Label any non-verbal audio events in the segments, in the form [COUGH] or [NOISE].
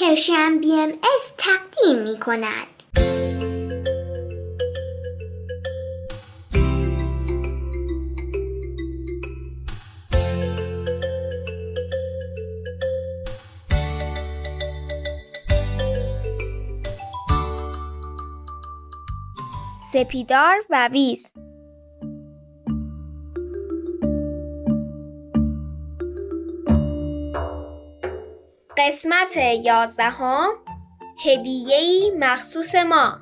پرشن بی ام از تقدیم می کند. سپیدار و ویز قسمت یازدهم هدیه‌ای مخصوص ما.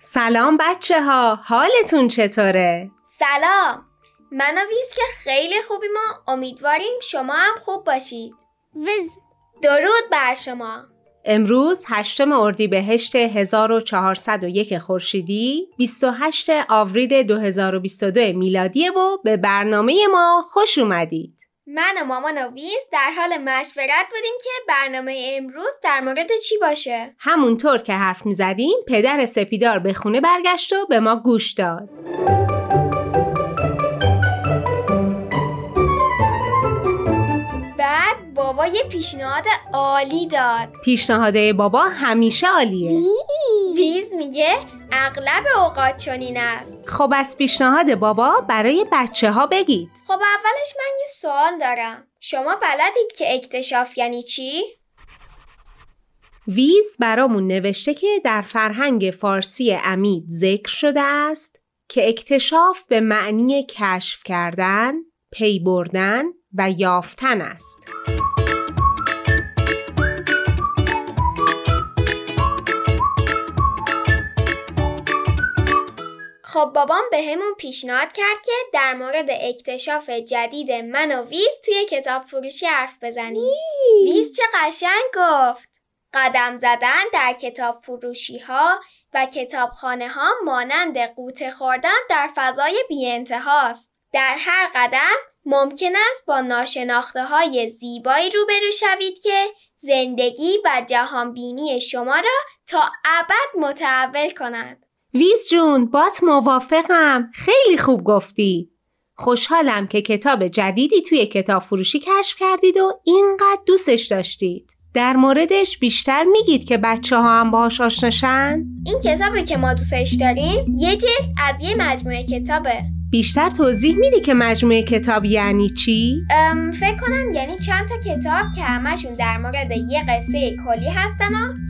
سلام بچه ها حالتون چطوره؟ سلام. من و ویز که خیلی خوبی ما امیدواریم شما هم خوب باشید. ویز. درود بر شما. امروز هشتم اردیبهشت 1401 خورشیدی 28 آوریل 2022 میلادی و به برنامه ما خوش اومدید. من و مامان و ویز در حال مشورت بودیم که برنامه امروز در مورد چی باشه همونطور که حرف می‌زدیم پدر سپیدار به خونه برگشت و به ما گوش داد. بابا یه پیشنهاد عالی داد پیشنهاد بابا همیشه عالیه. ویز میگه اغلب اوقات چنین است خب از پیشنهاد بابا برای بچه ها بگید. خب اولش من یه سوال دارم شما بلدید که اکتشاف یعنی چی؟ ویز برامون نوشته که در فرهنگ فارسی امید ذکر شده است که اکتشاف به معنی کشف کردن، پی بردن و یافتن است. خب بابام بهمون پیشنهاد کرد که در مورد اکتشاف جدید من و ویز توی کتاب فروشی حرف بزنیم ویز چه قشنگ گفت قدم زدن در کتاب فروشی ها و کتابخانه ها مانند غوطه خوردن در فضای بی انتهاست. در هر قدم ممکن است با ناشناخته های زیبایی روبرو شوید که زندگی و جهانبینی شما را تا ابد متحول کند. ویز جون بات موافقم خیلی خوب گفتی خوشحالم که کتاب جدیدی توی کتاب فروشی کشف کردید و اینقدر دوستش داشتید در موردش بیشتر میگید که بچه ها هم باهاش آشناشن؟ این کتابی که ما دوستش داریم یه جلد از یه مجموعه کتابه بیشتر توضیح میدی که مجموعه کتاب یعنی چی؟ ام، فکر کنم یعنی چند تا کتاب که همشون در مورد یه قصه کلی هستن و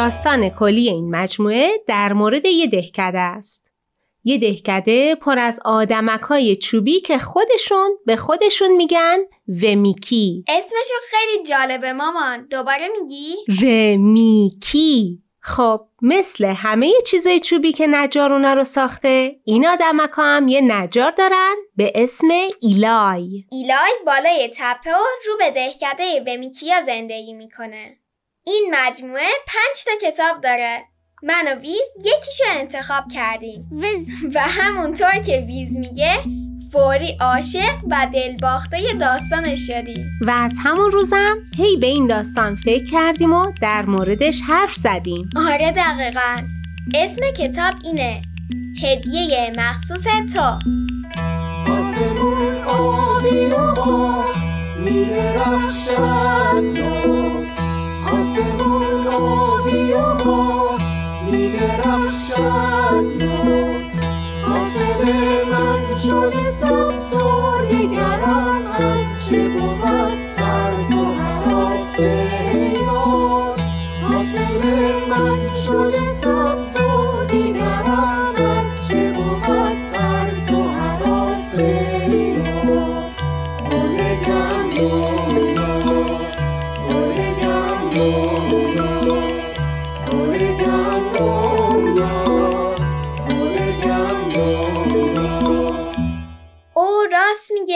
داستان کلی این مجموعه در مورد یه دهکده است. یه دهکده پر از آدمک های چوبی که خودشون به خودشون میگن ومیکی. اسمشو خیلی جالبه مامان. دوباره میگی؟ ومیکی. خب مثل همه چیزای چوبی که نجار اونا رو ساخته این آدمک ها هم یه نجار دارن به اسم ایلای. ایلای بالای تپه و رو به دهکده ومیکیا زندگی می‌کنه. این مجموعه پنج تا کتاب داره. من و ویز یکیشو انتخاب کردیم. ویز. و همونطور که ویز میگه فوری عاشق و دلباخته داستانش شدیم. و از همون روزم هی به این داستان فکر کردیم و در موردش حرف زدیم. آره دقیقا. اسم کتاب اینه. هدیه مخصوص تو. آسمون آبی و با میرخشد Oseulo diopo, nigera shatio, Osere mancho di samso, nigeran as chibovat, Tarso haros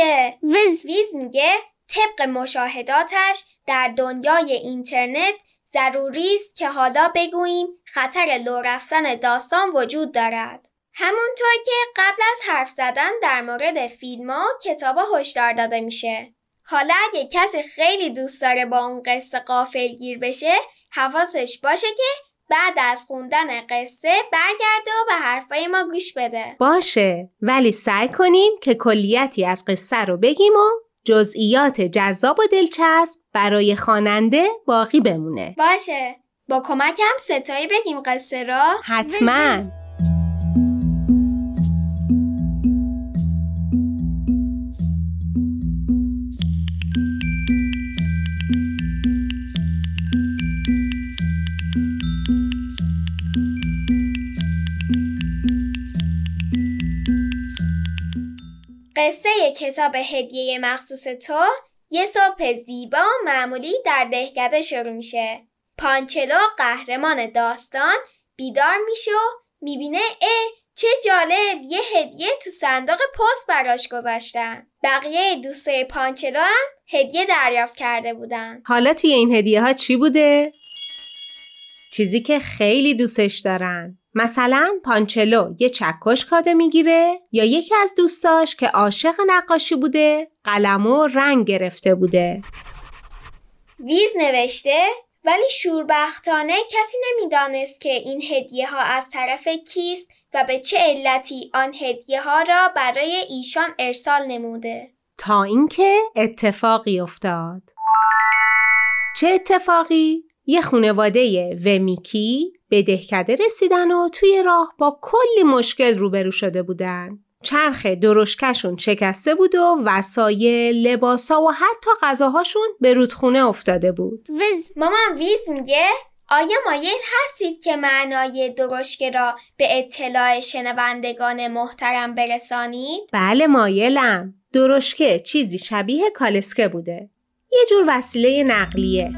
میگه ویز ویز میگه طبق مشاهداتش در دنیای اینترنت ضروری است که حالا بگوییم خطر لو رفتن داستان وجود دارد. همونطور که قبل از حرف زدن در مورد فیلم ها و کتاب هشدار داده میشه. حالا اگه کسی خیلی دوست داره با اون قصه قافل گیر بشه حواسش باشه که بعد از خوندن قصه برگرده و به حرفای ما گوش بده. باشه ولی سعی کنیم که کلیتی از قصه رو بگیم و جزئیات جذاب و دلچسب برای خواننده باقی بمونه. باشه با کمکم ستایی بگیم قصه را حتما. قصه کتاب هدیه مخصوص تو یه صبح زیبا و معمولی در دهکده شروع میشه. پانچلو قهرمان داستان بیدار میشه و می‌بینه اه چه جالب یه هدیه تو صندوق پست براش گذاشتن. بقیه دوستای پانچلو هم هدیه دریافت کرده بودن. حالا توی این هدیه ها چی بوده؟ چیزی که خیلی دوستش دارن مثلا پانچلو یه چکش کادو می‌گیره یا یکی از دوستاش که عاشق نقاشی بوده قلم و رنگ گرفته بوده ویز نوشته ولی شوربختانه کسی نمی‌دانست که این هدیه ها از طرف کیست و به چه علتی آن هدیه ها را برای ایشان ارسال نموده. تا اینکه اتفاقی افتاد چه اتفاقی؟ یه خونواده ومیکی به دهکده رسیدن و توی راه با کلی مشکل روبرو شده بودن. چرخ درشکشون شکسته بود و وسایل، لباسا و حتی غذاهاشون به رودخونه افتاده بود. ویز مامان ویز میگه آیا مایل هستید که معنای درشکه را به اطلاع شنوندگان محترم برسانید؟ بله مایلم. درشکه چیزی شبیه کالسکه بوده. یه جور وسیله نقلیه.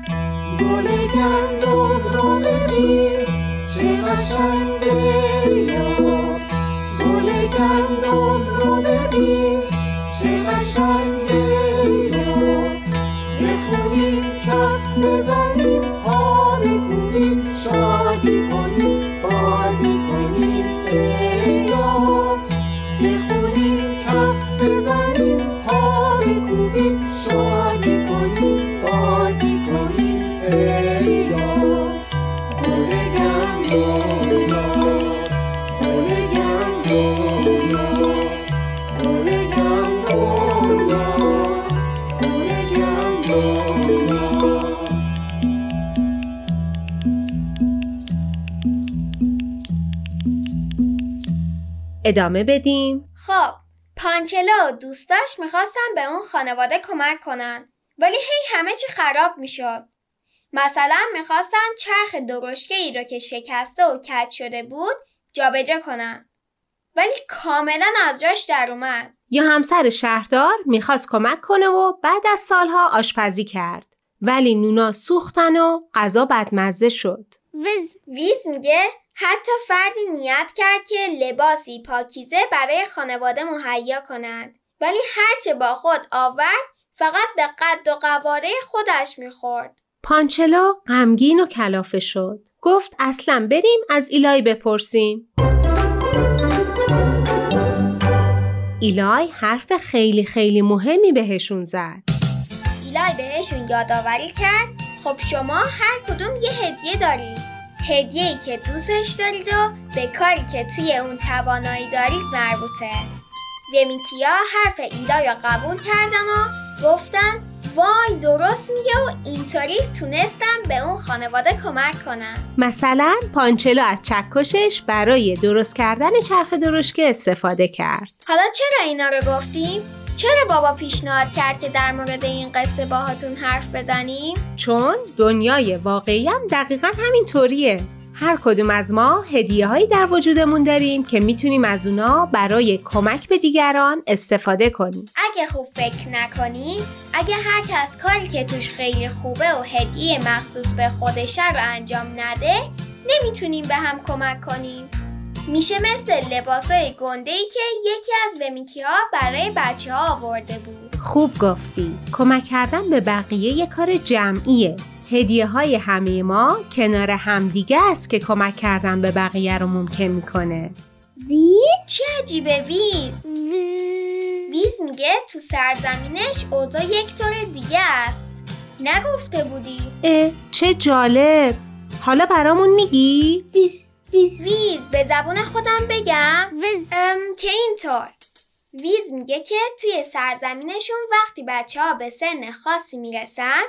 چه قشنگه ادامه بدیم. خب پانچلو و دوستاش می‌خواستن به اون خانواده کمک کنن ولی هی همه چی خراب می‌شد. مثلا می‌خواستن چرخ درشکه ای رو که شکسته و کج شده بود جابجا کنن. ولی کاملا از جاش در اومد. یا همسر شهردار می‌خواست کمک کنه و بعد از سالها آشپزی کرد. ولی نونا سوختن و غذا بدمزه شد. ویز ویز میگه حتی فردی نیت کرد که لباسی پاکیزه برای خانواده مهیا کند ولی هرچه با خود آورد فقط به قد و قواره خودش می‌خورد پانچلا غمگین و کلافه شد. گفت اصلا بریم از ایلای بپرسیم. ایلای حرف خیلی خیلی مهمی بهشون زد. ایلای بهشون یادآوری کرد خب شما هر کدوم یه هدیه دارید هدیه‌ای که دوستش دارید و به کاری که توی اون توانایی دارید مربوطه ومیکیا حرف ایلای رو قبول کردن و گفتن وای درست میگه و اینطوری تونستم به اون خانواده کمک کنم مثلا پانچلو از چکشش برای درست کردن چرخ درشکه استفاده کرد. حالا چرا اینا رو گفتیم؟ چرا بابا پیشنهاد کرد که در مورد این قصه باهاتون حرف بزنیم؟ چون دنیای واقعی هم دقیقا همین طوریه. هر کدوم از ما هدیه هایی در وجودمون داریم که می‌تونیم از اونا برای کمک به دیگران استفاده کنیم. اگه خوب فکر نکنیم اگه هر کس کاری که توش خیلی خوبه و هدیه مخصوص به خودشه رو انجام نده نمی‌تونیم به هم کمک کنیم میشه مثل لباسای گنده ای که یکی از ومیکی ها برای بچه ها آورده بود خوب گفتی. کمک کردن به بقیه یه کار جمعیه. هدیه های همه ما کنار همدیگه است که کمک کردن به بقیه رو ممکن می‌کنه. وی چه عجیبه ویز ویز میگه تو سرزمینش اوضاع یک طور دیگه است نگفته بودی اه چه جالب. حالا برامون میگی؟ ویز ویز. ویز. به زبون خودم بگم. ویز. ام که اینطور. ویز میگه که توی سرزمینشون وقتی بچه ها به سن خاصی می‌رسن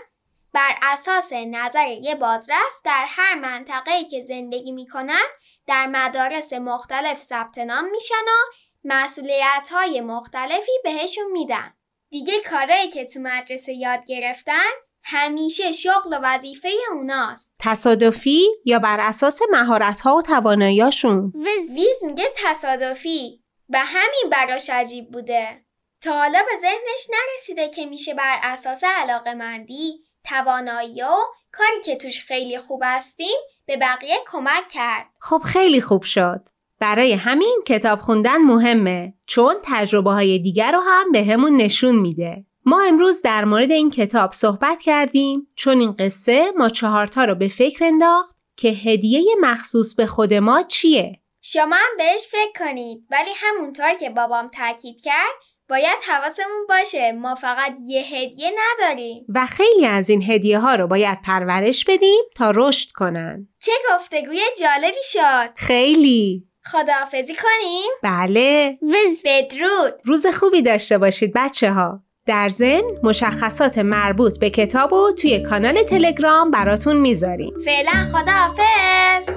بر اساس نظر یه بازرس در هر منطقه‌ای که زندگی می‌کنن در مدارس مختلف ثبت نام میشن و مسئولیت های مختلفی بهشون میدن. دیگه کارایی که تو مدرسه یاد گرفتن همیشه شغل و وظیفه اوناست. تصادفی یا بر اساس مهارت ها و تواناییاشون؟ ویز ویز میگه تصادفی و همین براش عجیب بوده. تا حالا به ذهنش نرسیده که میشه بر اساس علاقه مندی، توانایی و کاری که توش خیلی خوب هستیم به بقیه کمک کرد. خب خیلی خوب شد. برای همین کتاب خوندن مهمه چون تجربه های دیگر رو هم به همون نشون میده. ما امروز در مورد این کتاب صحبت کردیم چون این قصه ما چهارتا رو به فکر انداخت که هدیه مخصوص به خود ما چیه؟ شما هم بهش فکر کنید ولی همونطور که بابام تاکید کرد باید حواسمون باشه ما فقط یه هدیه نداریم. و خیلی از این هدیه ها رو باید پرورش بدیم تا رشد کنن. چه گفتگوی جالبی شد. خیلی خداحافظی کنیم؟ بله بدرود. روز خوبی داشته باشید بچه ها. در ضمن مشخصات مربوط به کتاب رو توی کانال تلگرام براتون می‌ذاریم. فعلا خداحافظ.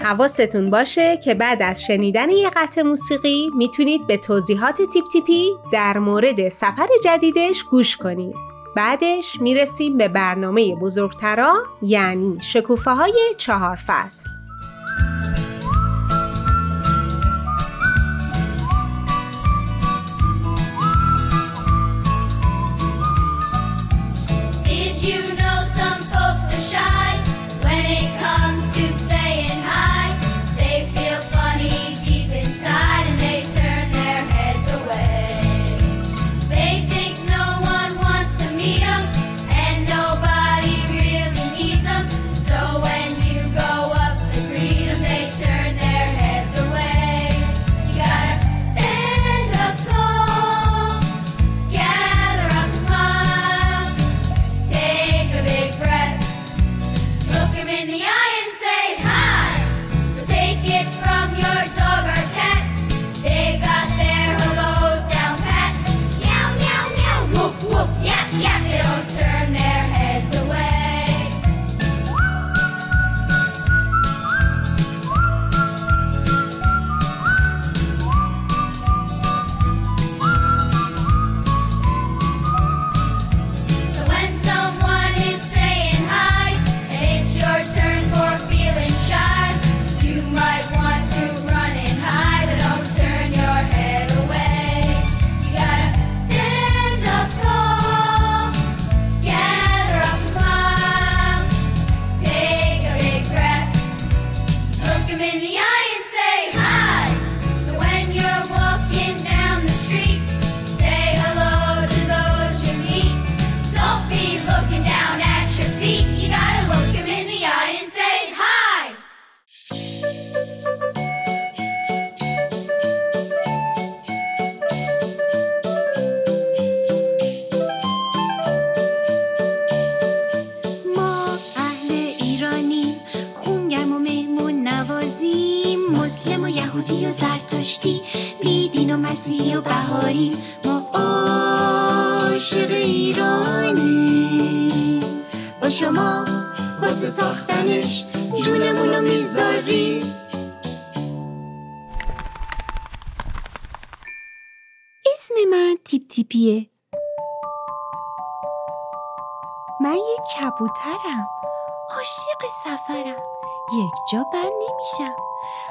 حواستون باشه که بعد از شنیدن یه قطع موسیقی می‌تونید به توضیحات تیپ تیپی در مورد سفر جدیدش گوش کنید. بعدش می‌رسیم به برنامه بزرگترا یعنی شکوفه های چهار فصل. یک جا بند نمیشم.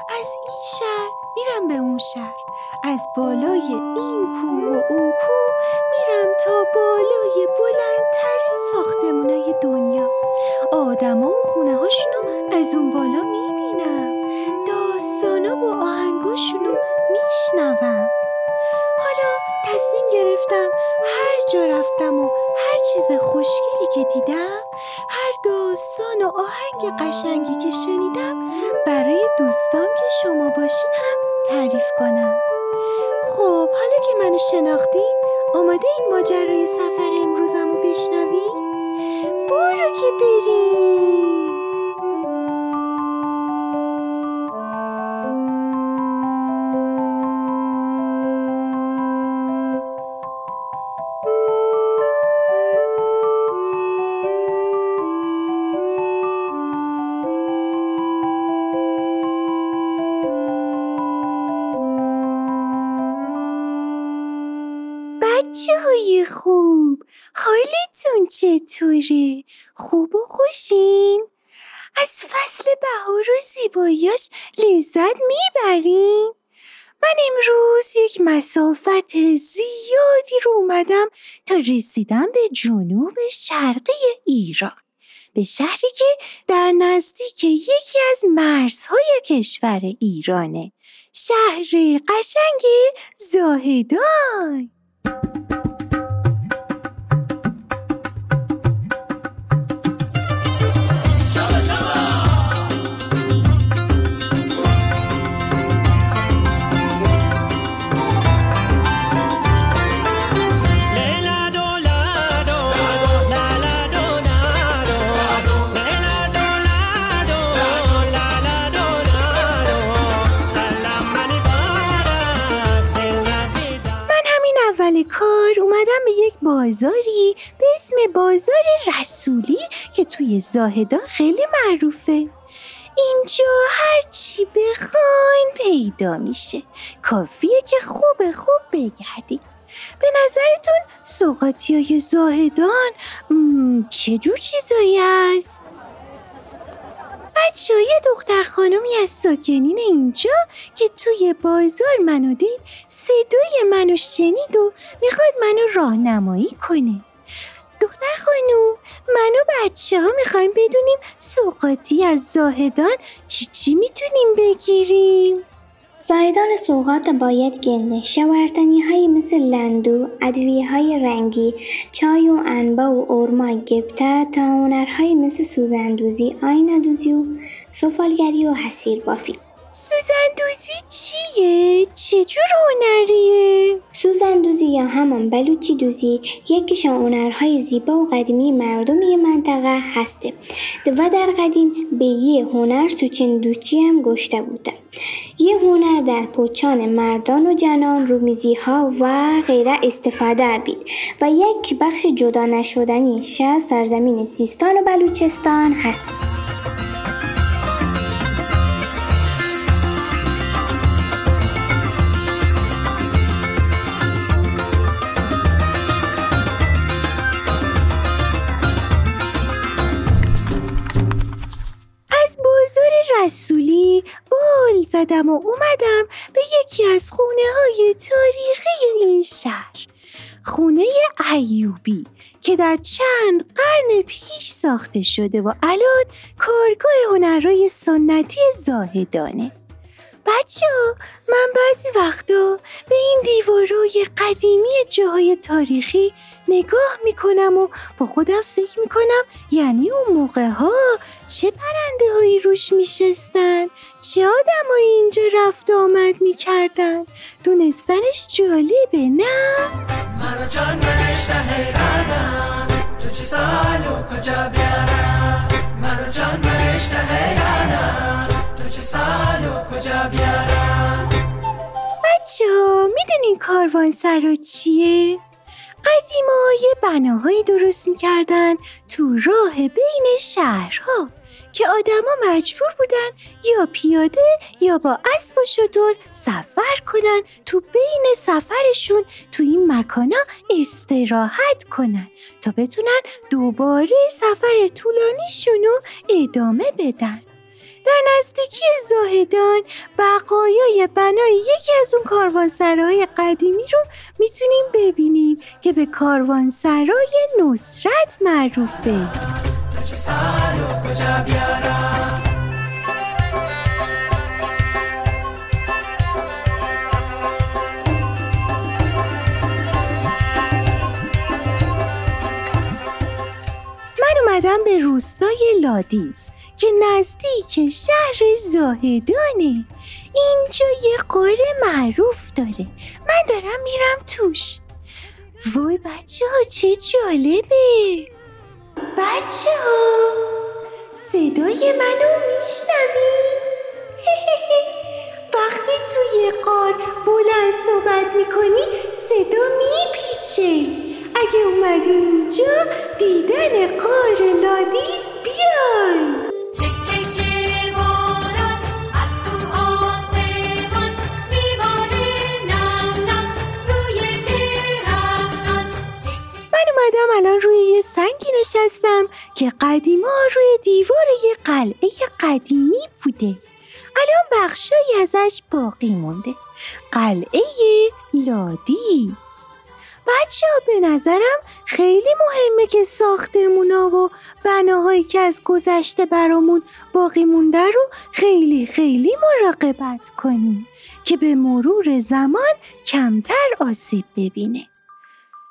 از این شهر میرم به اون شهر. از بالای این کوه و اون کوه میرم تا بالای بلندترین ساختمونای دنیا. آدما و خونه هاشونو از اون بالا می‌بینم. داستانا و آهنگاشونو میشنوم. حالا تصمیم گرفتم هر جا رفتم و هر چیز خوشگلی که دیدم هر داستان و آهنگ قشنگی چطوره؟ خوب و خوشین؟ از فصل بهار و زیباییاش لذت می‌برین؟ من امروز یک مسافت زیادی رو اومدم تا رسیدم به جنوب شرقی ایران به شهری که در نزدیک یکی از مرزهای کشور ایرانه شهر قشنگ زاهدان زاهدان خیلی معروفه. اینجا هر چی بخواین پیدا میشه. کافیه که خوب خوب بگردیم به نظرتون سوقاتی های زاهدان مم، چه جور چیزایی است؟ بچه یه دختر خانمی از ساکنین اینجا که توی بازار منو دید صدای منو شنید و می‌خواد منو راهنمایی کنه. دختر خانوم من و بچه ها می‌خوایم بدونیم سوقاتی از زاهدان چی چی می‌تونیم بگیریم زایدان سوغات باید گنده شورتنی های مثل لندو، ادویه های رنگی، چای و انبا و ارما گبته تا هنرهای مثل سوزندوزی، آینادوزی و سفالگری و حسیر بافی. سوزندوزی چیه؟ چجور هنریه؟ همان بلوچی دوزی یکیش از هنرهای زیبا و قدیمی مردم منطقه هسته و در قدیم به یه هنر سوچندوچی هم گشته بوده. یه هنر در پوچان مردان و جنان رومیزی ها و غیره استفاده بید و یک بخش جدا نشدنی از سرزمین سیستان و بلوچستان هست. بال زدم و اومدم به یکی از خونه های تاریخی این شهر. خونه ایوبی که در چند قرن پیش ساخته شده و الان کارگاه هنرهای سنتی زاهدانه. بچه من بعضی وقتا به این دیوارای قدیمی جاهای تاریخی نگاه می‌کنم و با خودم فکر می‌کنم یعنی اون موقع ها چه پرنده هایی روش میشستن؟ چه آدم اینجا رفت آمد می‌کردن؟ دونستنش جالبه نه؟ مرا جان حیرانم تو چه سال و کجا بیارم؟ مرا جان بهشت حیرانم می‌دونین کاروان سرا چیه؟ قدیما یه بناهایی درست می‌کردن تو راه بین شهرها که آدما مجبور بودن یا پیاده یا با اسب و شتر سفر کنن تو بین سفرشون تو این مکانا استراحت کنن تا بتونن دوباره سفر طولانیشونو ادامه بدن در نزدیکی زاهدان بقایای بنای یکی از اون کاروانسرای قدیمی رو می‌تونیم ببینیم که به کاروانسرای نصرت معروفه. من اومدم به روستای لادیز. که نزدیک شهر زاهدانه. اینجا یه قاره معروف داره. من دارم میرم توش. وای بچه ها چه جالبه. بچه ها صدای منو میشنوی؟ [LAUGHS] وقتی توی قار بلند صحبت می‌کنی صدا میپیچه. اگه اومدین قدیما روی دیوار یه قلعه قدیمی بوده. الان بخشایی ازش باقی مونده. قلعه لادیز. بچه به نظرم خیلی مهمه که ساختمونا و بناهایی که از گذشته برامون باقی مونده رو خیلی خیلی مراقبت کنیم که به مرور زمان کمتر آسیب ببینه.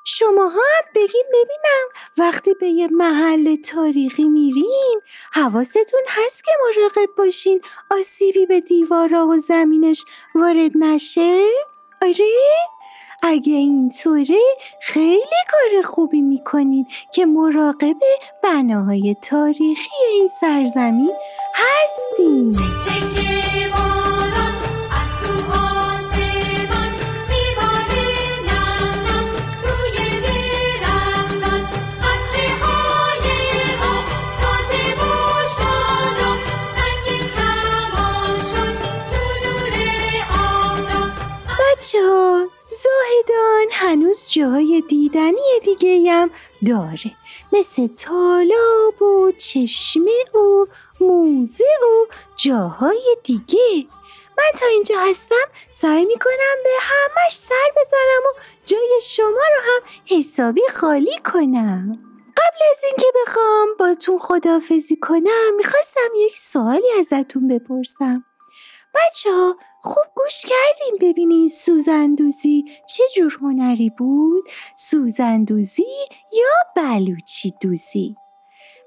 شما هم بگین ببینم وقتی به یه محل تاریخی میرین حواستون هست که مراقب باشین آسیبی به دیوارا و زمینش وارد نشه؟ آره؟ اگه اینطوره خیلی کار خوبی می‌کنین که مراقب بناهای تاریخی این سرزمین هستین بچه ها زاهدان هنوز جاهای دیدنی دیگه هم داره. مثل تالاب و چشمه و موزه و جاهای دیگه. من تا اینجا هستم سعی می‌کنم به همش سر بزنم و جای شما رو هم حسابی خالی کنم. قبل از اینکه بخوام باتون خدافزی کنم می‌خواستم یک سوالی ازتون بپرسم. بچه ها خوب گوش کردین ببینین سوزندوزی چه جور هنری بود؟ سوزندوزی یا بلوچی دوزی؟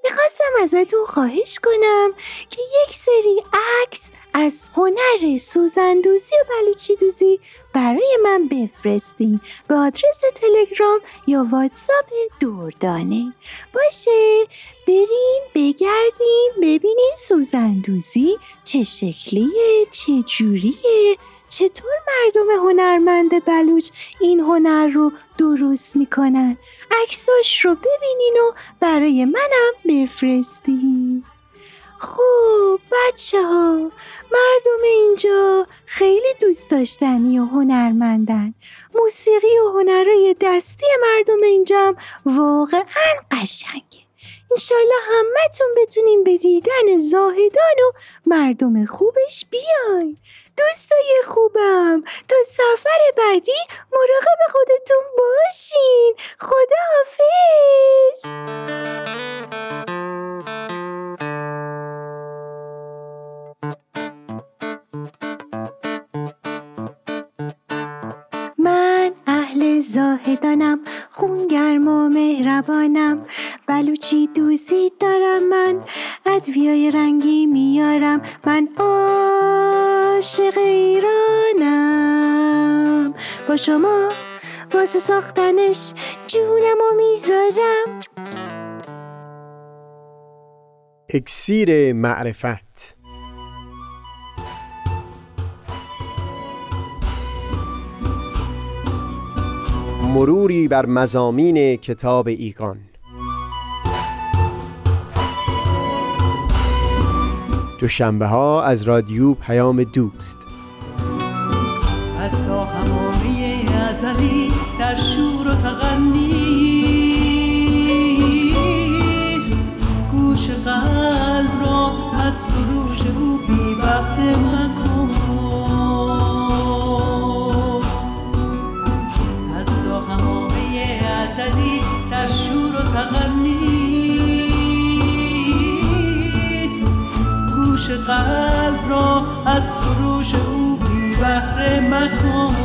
می‌خواستم ازتون خواهش کنم که یک سری عکس از هنر سوزندوزی و بلوچی دوزی برای من بفرستین به آدرس تلگرام یا واتساپ دردانه باشه بریم بگردیم ببینین سوزندوزی چه شکلیه چه جوریه چطور مردم هنرمند بلوچ این هنر رو درست می‌کنن؟ عکساش رو ببینین و برای منم بفرستین. خب بچه ها مردم اینجا خیلی دوست داشتنی و هنرمندن. موسیقی و هنرهای دستی مردم اینجا هم واقعا قشنگه. انشالله همتون بتونین به دیدن زاهدان و مردم خوبش بیاین. دوستای خوبم تا سفر بعدی مراقب خودتون باشین. خدا حافظ من اهل زاهدانم خونگرم و مهربانم. بلوچی دوزی دارم من ادویای رنگی میارم. من عاشق ایرانم. با شما واسه ساختنش جونم و می‌ذارم. اکسیر معرفت. مروری بر مزامین کتاب ایقان دوشنبه ها از رادیو پیام دوست. از تا همامه ازلی در شور و تغنیست گوش قلب را از سروش او بی بهره مکن. از تا همامه ازلی در شور و تغنیست از سروش او بی بهره مکن.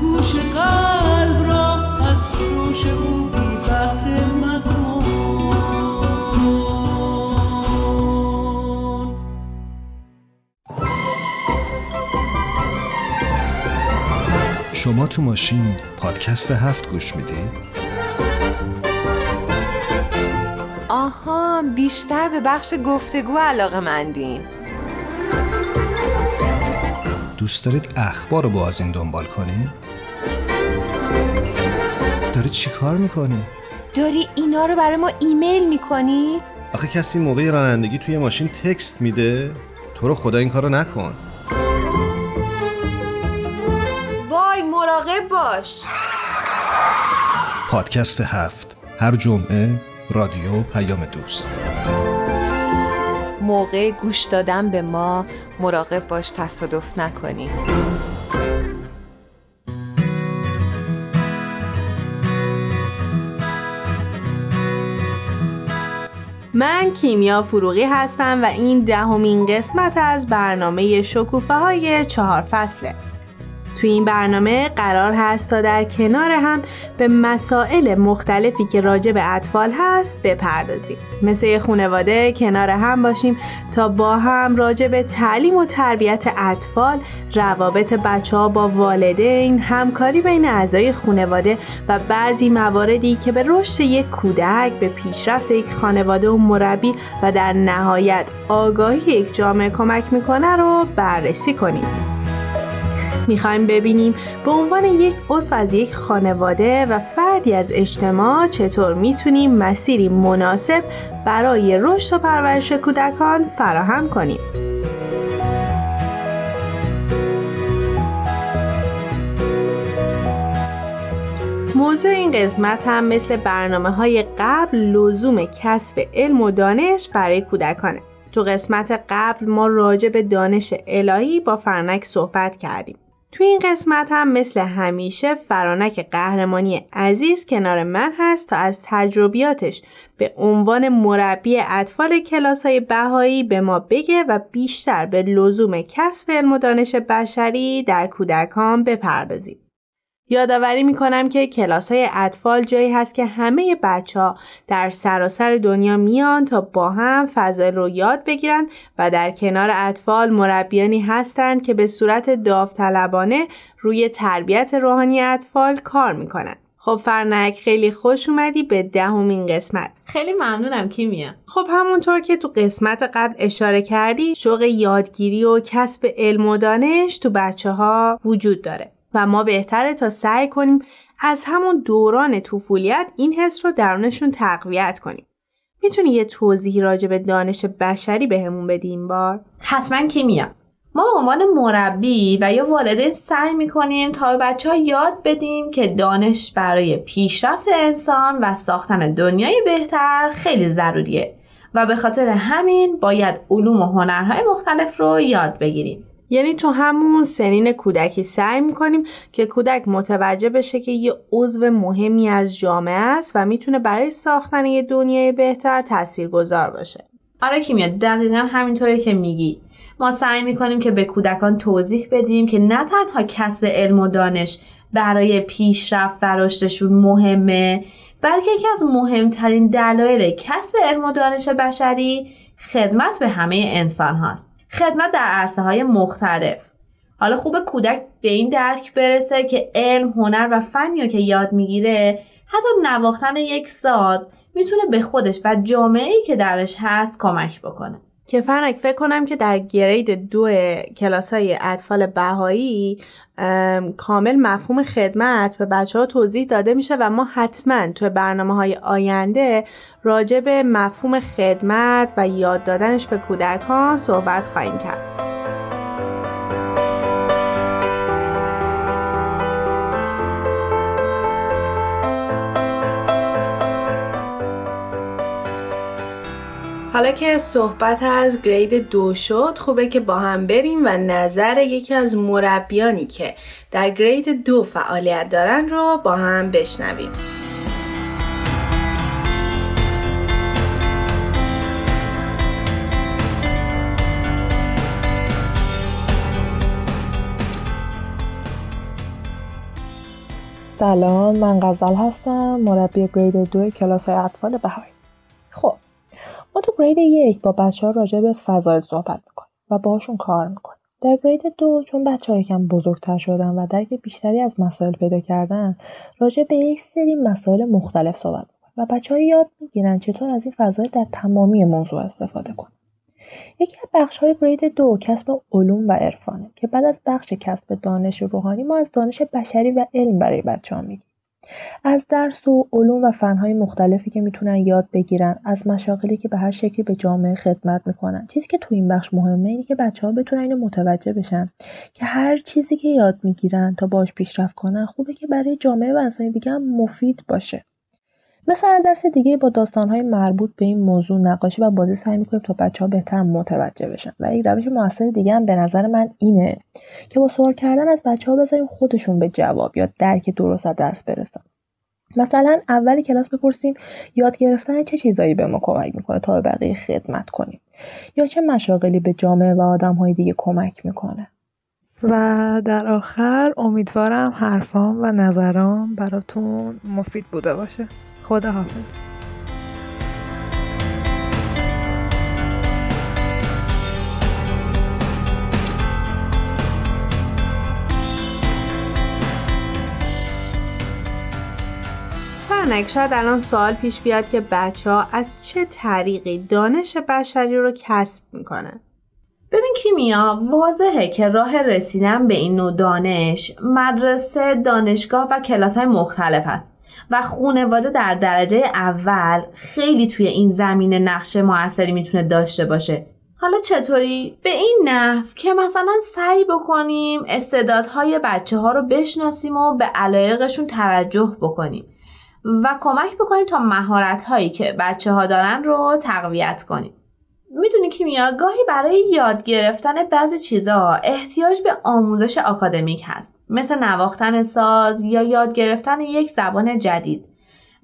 گوش قلب را از سروش او بی بهره مکن. شما تو ماشین پادکست هفت گوش میدی؟ آها بیشتر به بخش گفتگو علاقه مندین دوست دارید اخبار رو با از این دنبال کنی؟ داری چی کار می‌کنی؟ داری اینا رو برای ما ایمیل می‌کنی؟ آخه کسی موقع رانندگی توی ماشین تکست میده؟ تو رو خدا این کارو نکن وای مراقب باش پادکست هفت هر جمعه رادیو پیام دوست. موقع گوش دادن به ما مراقب باش تصادف نکنی. من کیمیا فروغی هستم و این دهمین قسمت از برنامه شکوفه های چهار فصله. تو این برنامه قرار هست تا در کنار هم به مسائل مختلفی که راجع به اطفال هست بپردازیم. مثل یه خانواده کنار هم باشیم تا با هم راجع به تعلیم و تربیت اطفال روابط بچه ها با والدین همکاری بین اعضای خانواده و بعضی مواردی که به رشد یک کودک به پیشرفت یک خانواده و مربی و در نهایت آگاهی یک جامعه کمک می‌کنه رو بررسی کنیم. می‌خوایم ببینیم به عنوان یک عضو از یک خانواده و فردی از اجتماع چطور می‌تونیم مسیری مناسب برای رشد و پرورش کودکان فراهم کنیم. موضوع این قسمت هم مثل برنامه های قبل لزوم کسب علم و دانش برای کودکانه. تو قسمت قبل ما راجع به دانش الهی با فرنک صحبت کردیم. تو این قسمت هم مثل همیشه فرانک قهرمانی عزیز کنار من هست تا از تجربیاتش به عنوان مربی اطفال کلاس های بهایی به ما بگه و بیشتر به لزوم کسب علم و دانش بشری در کودکان بپردازیم. یادآوری می‌کنم که کلاس های اطفال جایی هست که همه بچه ها در سراسر دنیا میان تا با هم فضایل رو یاد بگیرن و در کنار اطفال مربیانی هستند که به صورت داوطلبانه روی تربیت روحانی اطفال کار می‌کنن. خب فرنک خیلی خوش اومدی به دهمین قسمت. خیلی ممنونم کیمیا. خب همونطور که تو قسمت قبل اشاره کردی شوق یادگیری و کسب علم و دانش تو بچه ها وجود داره. و ما بهتره تا سعی کنیم از همون دوران طفولیت این حس رو درونشون تقویت کنیم. می‌تونی یه توضیح راجع به دانش بشری بهمون به بدی این بار؟ حتما کیمیا. ما به عنوان مربی و یا والدین سعی می‌کنیم تا به بچه ها یاد بدیم که دانش برای پیشرفت انسان و ساختن دنیای بهتر خیلی ضروریه و به خاطر همین باید علوم و هنرهای مختلف رو یاد بگیریم. یعنی تو همون سنین کودکی سعی می‌کنیم که کودک متوجه بشه که یه عضو مهمی از جامعه است و می‌تونه برای ساختن یه دنیای بهتر تاثیرگذار باشه. آره کیمیا دقیقا همینطوری که میگی ما سعی می‌کنیم که به کودکان توضیح بدیم که نه تنها کسب علم و دانش برای پیشرفت و رشدشون مهمه بلکه یکی از مهمترین دلایل کسب علم و دانش بشری خدمت به همه انسان هاست خدمت در عرصه های مختلف حالا خوب کودک به این درک برسه که علم، هنر و فنی که یاد می‌گیره حتی نواختن یک ساز می‌تونه به خودش و جامعه‌ای که درش هست کمک بکنه. که فرنک فکر کنم که در گرید دو کلاس های اطفال بهایی ام، کامل مفهوم خدمت به بچه ها توضیح داده میشه و ما حتما توی برنامه های آینده راجع به مفهوم خدمت و یاد دادنش به کودکان صحبت خواهیم کرد. حالا که صحبت از گرید دو شد خوبه که با هم بریم و نظر یکی از مربیانی که در گرید دو فعالیت دارن رو با هم بشنویم. سلام من غزل هستم مربی گرید دو کلاس های اطفال بهایی. خب ما تو گرید یک با بچه ها راجع به فضایل صحبت می‌کنیم و باهاشون کار می‌کنیم. در گرید دو چون بچه یکم بزرگتر شدن و درک بیشتری از مسائل پیدا کردن راجع به یک سری مسائل مختلف صحبت می‌کنیم و بچه ها یاد می‌گیرن چطور از این فضایل در تمامی موضوع استفاده کنن یکی از بخش های گرید دو کسب علوم و عرفانه که بعد از بخش کسب دانش روحانی ما از دانش بشری و علم برای بچه ها میگیم از درس و علوم و فنهای مختلفی که می‌تونن یاد بگیرن از مشاغلی که به هر شکلی به جامعه خدمت می‌کنن. چیزی که تو این بخش مهمه اینه که بچه ها بتونن اینو متوجه بشن که هر چیزی که یاد می‌گیرن تا باش پیشرفت کنن خوبه که برای جامعه و انسان دیگه هم مفید باشه. مثل هر درس دیگه با داستانهای مربوط به این موضوع نقاشی و بازی سعی می‌کنیم تا بچه ها بهتر متوجه بشن. و یک روش موثر دیگه هم به نظر من اینه که با سوال کردن از بچه ها بذاریم خودشون به جواب یا درک درست از درس برسن. مثلا اول کلاس بپرسیم یاد گرفتن چه چیزایی به ما کمک می‌کنه تا به بقیه خدمت کنیم؟ یا چه مشاغلی به جامعه و آدمهای دیگه کمک می‌کنه؟ و در آخر امیدوارم حرفام و نظرام براتون مفید بوده باشه. خدا حافظ فرنک شاید الان سوال پیش بیاد که بچه ها از چه طریقی دانش بشری رو کسب می‌کنن؟ ببین کیمیا واضحه که راه رسیدن به این نوع دانش مدرسه دانشگاه و کلاس های مختلف هست. و خونواده در درجه اول خیلی توی این زمینه نقش موثری می‌تونه داشته باشه حالا چطوری؟ به این نحو که مثلا سعی بکنیم استعدادهای بچه ها رو بشناسیم و به علایقشون توجه بکنیم و کمک بکنیم تا مهارت هایی که بچه ها دارن رو تقویت کنیم. می‌دونی کیمیا گاهی برای یاد گرفتن بعضی چیزها احتیاج به آموزش آکادمیک هست. مثل نواختن ساز یا یاد گرفتن یک زبان جدید.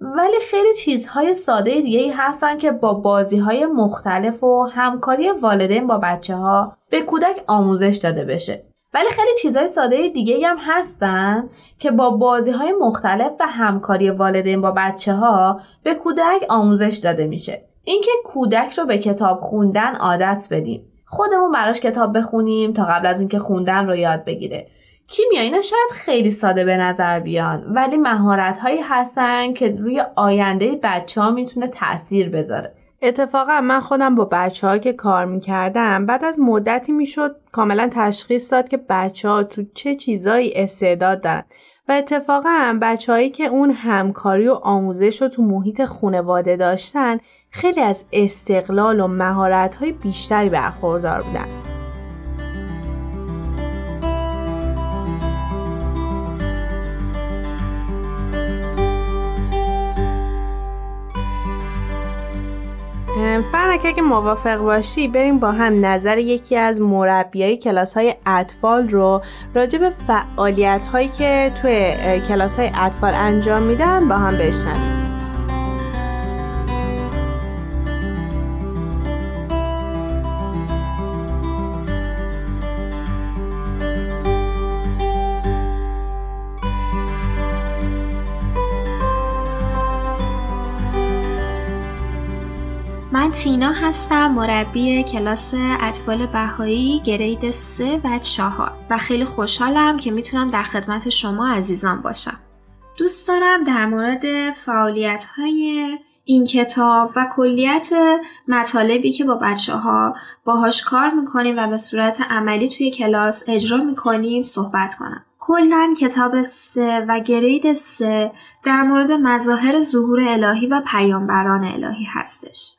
ولی خیلی چیزهای ساده دیگه ای هستن که با بازی های مختلف و همکاری والدین با بچه ها به کودک آموزش داده بشه. ولی خیلی چیزهای ساده دیگه هم هستن که با بازی های مختلف و همکاری والدین با بچه ها به کودک آموزش داده میشه. اینکه کودک رو به کتاب خوندن عادت بدیم. خودمون براش کتاب بخونیم تا قبل از اینکه خوندن رو یاد بگیره. کیمیا اینا شاید خیلی ساده به نظر بیان ولی مهارت هایی هستن که روی آینده بچه ها می‌تونه تاثیر بذاره. اتفاقا من خودم با بچه ها که کار می‌کردم بعد از مدتی می‌شد کاملا تشخیص داد که بچه ها تو چه چیزایی استعداد دارن. و اتفاقا بچههایی که اون همکاری و آموزش رو تو محیط خانواده داشتن خیلی از استقلال و مهارت های بیشتری برخوردار بودن. فرنک اگه موافق باشی بریم با هم نظر یکی از مربیای کلاس های اطفال رو راجع به فعالیت هایی که توی کلاس های اطفال انجام میدن با هم بشنویم. تینا هستم مربی کلاس اطفال بهایی گرید 3 و 4 و خیلی خوشحالم که می‌تونم در خدمت شما عزیزان باشم. دوست دارم در مورد فعالیت های این کتاب و کلیت مطالبی که با بچه ها باهاش کار می‌کنیم و به صورت عملی توی کلاس اجرا می‌کنیم صحبت کنم. کلا کتاب سه و گرید سه در مورد مظاهر ظهور الهی و پیامبران الهی هستش.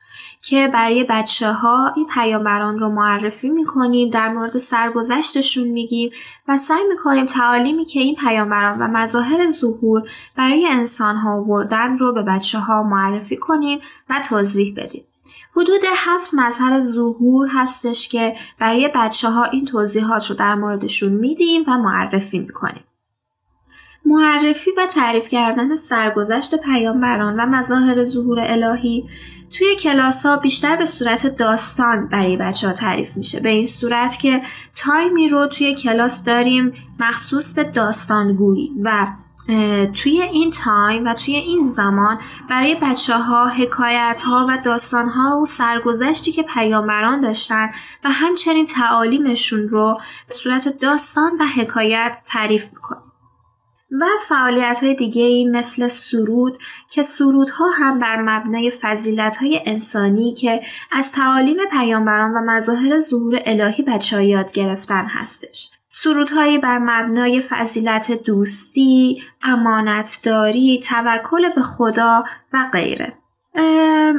که برای بچه ها این پیامبران رو معرفی می‌کنیم در مورد سرگذشتشون میگیم و سعی می‌کنیم تعالیمی که این پیامبران و مظاهر ظهور برای انسان ها آوردن رو به بچه ها معرفی کنیم و توضیح بدیم. حدود هفت مظهر ظهور هستش که برای بچه ها این توضیحات رو در موردشون میدیم و معرفی می‌کنیم. معرفی و تعریف کردن سرگذشت پیامبران و مظاهر ظهور الهی توی کلاس ها بیشتر به صورت داستان برای بچه ها تعریف میشه به این صورت که time ی رو توی کلاس داریم مخصوص به داستانگویی و توی این time و توی این زمان برای بچه ها حکایت ها و داستان ها و سرگذشتی که پیامبران داشتن و همچنین تعالیمشون رو به صورت داستان و حکایت تعریف می‌کنیم. و فعالیت های دیگه مثل سرود که سرودها هم بر مبنای فضیلت های انسانی که از تعالیم پیامبران و مظاهر ظهور الهی بچه یاد گرفتن هستش. سرودهایی بر مبنای فضیلت دوستی، امانتداری، توکل به خدا و غیره.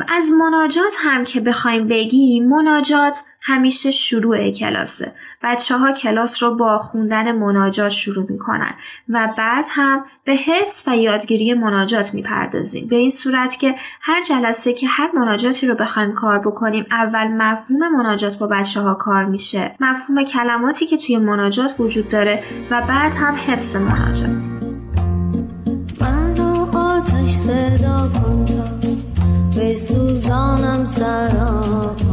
از مناجات هم که بخوایم بگیم مناجات همیشه شروع کلاسه. بچه ها کلاس رو با خوندن مناجات شروع می‌کنن و بعد هم به حفظ و یادگیری مناجات می‌پردازیم. به این صورت که هر جلسه که هر مناجاتی رو بخوایم کار بکنیم اول مفهوم مناجات با بچه ها کار میشه. مفهوم کلماتی که توی مناجات وجود داره و بعد هم حفظ مناجات. من آتش صدا کن به سوزانم سراپای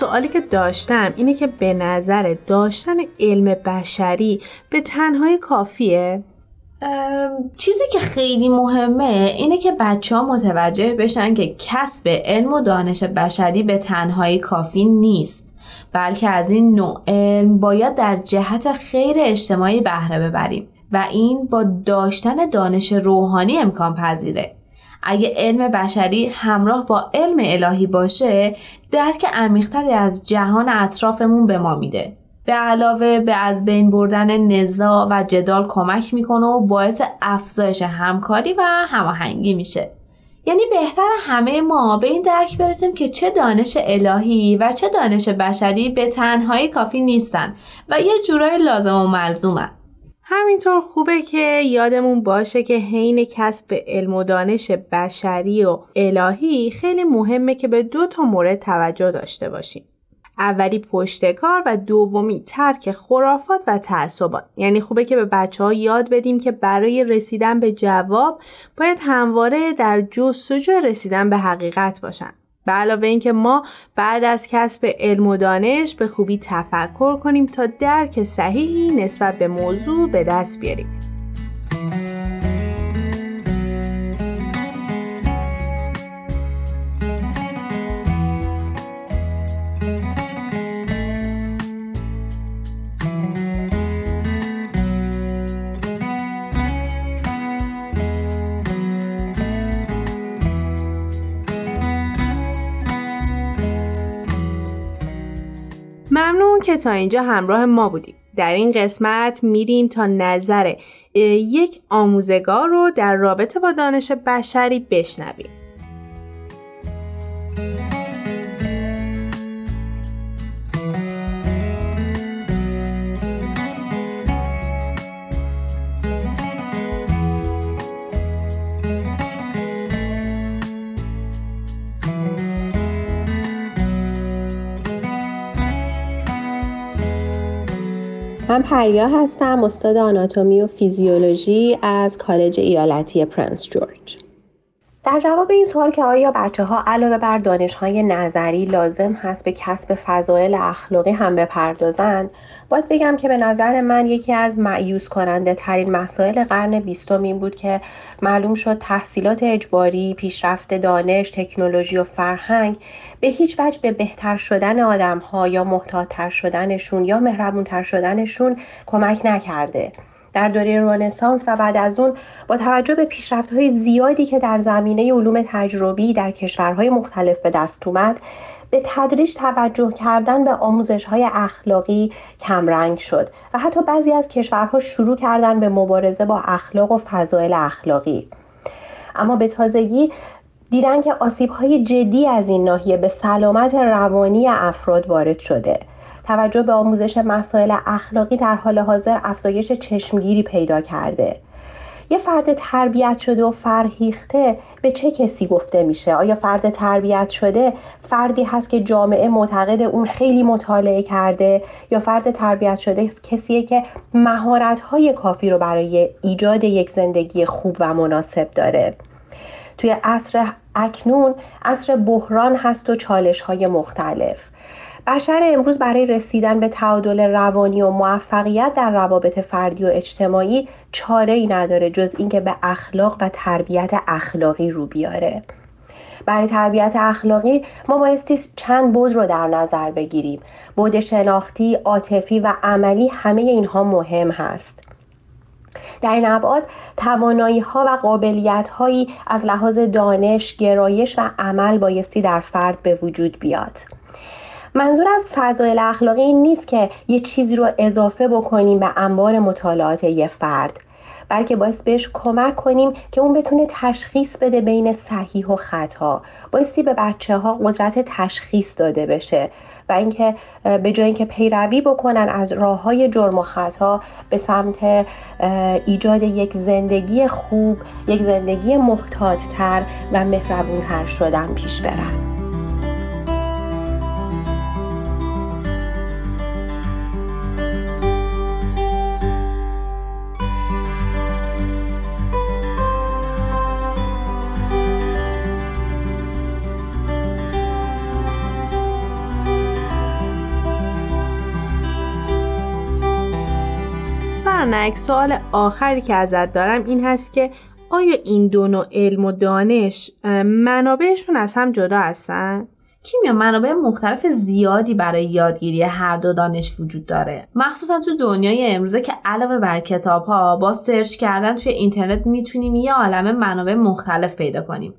سوالی که داشتم اینه که به نظر داشتن علم بشری به تنهایی کافیه؟ چیزی که خیلی مهمه اینه که بچه ها متوجه بشن که کسب علم و دانش بشری به تنهایی کافی نیست بلکه از این نوع علم باید در جهت خیر اجتماعی بهره ببریم و این با داشتن دانش روحانی امکان پذیره اگه علم بشری همراه با علم الهی باشه درک عمیقتری از جهان اطرافمون به ما میده. به علاوه به از بین بردن نزاع و جدال کمک می‌کنه و باعث افزایش همکاری و هماهنگی میشه. یعنی بهتر همه ما به این درک برسیم که چه دانش الهی و چه دانش بشری به تنهایی کافی نیستن و یه جورای لازم و ملزومن. همینطور خوبه که یادمون باشه که حین کسب علم و دانش بشری و الهی خیلی مهمه که به دو تا مورد توجه داشته باشیم. اولی پشتکار و دومی ترک خرافات و تعصبات یعنی خوبه که به بچه ها یاد بدیم که برای رسیدن به جواب باید همواره در جستجو رسیدن به حقیقت باشن به علاوه اینکه ما بعد از کسب علم و دانش به خوبی تفکر کنیم تا درک صحیحی نسبت به موضوع به دست بیاریم. ممنون که تا اینجا همراه ما بودیم. در این قسمت میریم تا نظر یک آموزگار رو در رابطه با دانش بشری بشنویم. من پریا هستم استاد آناتومی و فیزیولوژی از کالج ایالتی پرنس جورج. در جواب این سوال که آیا بچه ها علاوه بر دانش های نظری لازم هست به کسب فضایل اخلاقی هم بپردازند باید بگم که به نظر من یکی از معیوز کننده ترین مسائل قرن بیستم این بود که معلوم شد تحصیلات اجباری، پیشرفت دانش، تکنولوژی و فرهنگ به هیچ وجه به بهتر شدن آدم ها یا محتاطتر شدنشون یا مهربونتر شدنشون کمک نکرده. در دوره رنسانس و بعد از اون با توجه به پیشرفت‌های زیادی که در زمینه علوم تجربی در کشورهای مختلف به دست اومد به تدریج توجه کردن به آموزش‌های اخلاقی کمرنگ شد و حتی بعضی از کشورها شروع کردن به مبارزه با اخلاق و فضایل اخلاقی. اما به تازگی دیدن که آسیب‌های جدی از این ناحیه به سلامت روانی افراد وارد شده. توجه به آموزش مسائل اخلاقی در حال حاضر افزایش چشمگیری پیدا کرده یه فرد تربیت شده و فرهیخته به چه کسی گفته میشه؟ آیا فرد تربیت شده فردی هست که جامعه معتقد اون خیلی مطالعه کرده یا فرد تربیت شده کسیه که مهارت‌های کافی رو برای ایجاد یک زندگی خوب و مناسب داره؟ توی عصر اکنون عصر بحران هست و چالش های مختلف بشر امروز برای رسیدن به تعادل روانی و موفقیت در روابط فردی و اجتماعی چاره ای نداره جز اینکه به اخلاق و تربیت اخلاقی رو بیاره. برای تربیت اخلاقی ما بایستی چند بود رو در نظر بگیریم. بود شناختی، عاطفی و عملی همه اینها مهم هست. در این ابعاد توانایی ها و قابلیت هایی از لحاظ دانش، گرایش و عمل بایستی در فرد به وجود بیاد. منظور از فضایل اخلاقی این نیست که یه چیزی رو اضافه بکنیم به انبار مطالعات یه فرد بلکه باعث بهش کمک کنیم که اون بتونه تشخیص بده بین صحیح و خطا. بایستی به بچه ها قدرت تشخیص داده بشه و اینکه به جای اینکه پیروی بکنن از راه های جرم و خطا به سمت ایجاد یک زندگی خوب یک زندگی محتاط تر و مهربون تر شدن پیش برن. فرنک سوال آخری که ازت دارم این هست که آیا این دو نوع علم و دانش منابعشون از هم جدا هستن؟ کیمیا منابع مختلف زیادی برای یادگیری هر دو دانش وجود داره. مخصوصا تو دنیای امروزه که علاوه بر کتاب ها با search کردن توی اینترنت می‌تونیم یه عالم منابع مختلف پیدا کنیم.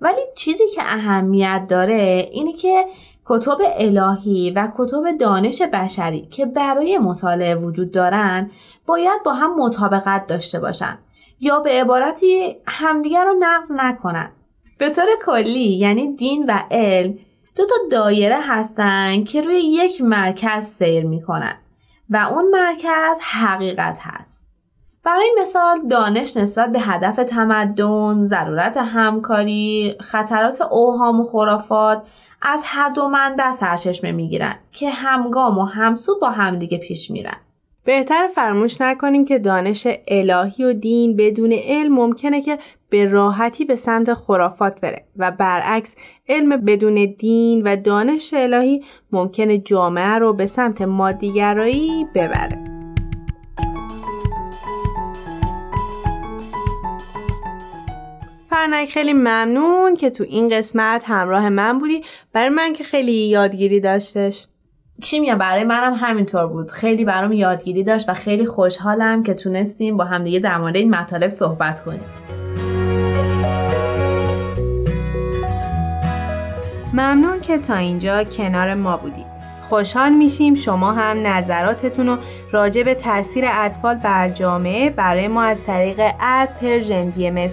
ولی چیزی که اهمیت داره اینه که کتب الهی و کتب دانش بشری که برای مطالعه وجود دارن باید با هم مطابقت داشته باشن یا به عبارتی همدیگر رو نقض نکنن. به طور کلی یعنی دین و علم دو تا دایره هستن که روی یک مرکز سیر می‌کنن و اون مرکز حقیقت هست. برای مثال دانش نسبت به هدف تمدن، ضرورت همکاری، خطرات اوهام و خرافات از هر دو منبع سرچشمه می‌گیرن که همگام و همسو با همدیگه پیش میرن. بهتر فرموش نکنیم که دانش الهی و دین بدون علم ممکنه که به راحتی به سمت خرافات بره و برعکس علم بدون دین و دانش الهی ممکنه جامعه رو به سمت مادیگرایی ببره. فرنک خیلی ممنون که تو این قسمت همراه من بودی. برای من که خیلی یادگیری داشتش. کیمیا برای منم همینطور بود. خیلی برام یادگیری داشت و خیلی خوشحالم که تونستیم با همدیگه در مورد این مطالب صحبت کنیم. ممنون که تا اینجا کنار ما بودید خوشحال میشیم شما هم نظراتتون رو راجع به تاثیر اطفال بر جامعه برای ما از طریق at Persian BM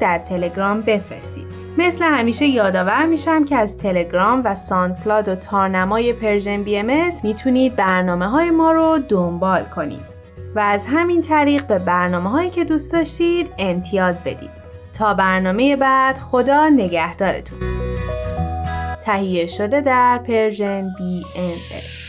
در تلگرام بفرستید. مثل همیشه یادآور میشم که از تلگرام و SoundCloud و تارنمای Persian BM می‌تونید برنامه های ما رو دنبال کنید و از همین طریق به برنامه هایی که دوست داشتید امتیاز بدید. تا برنامه بعد خدا نگهدارتون. تهیه شده در پرژن BNS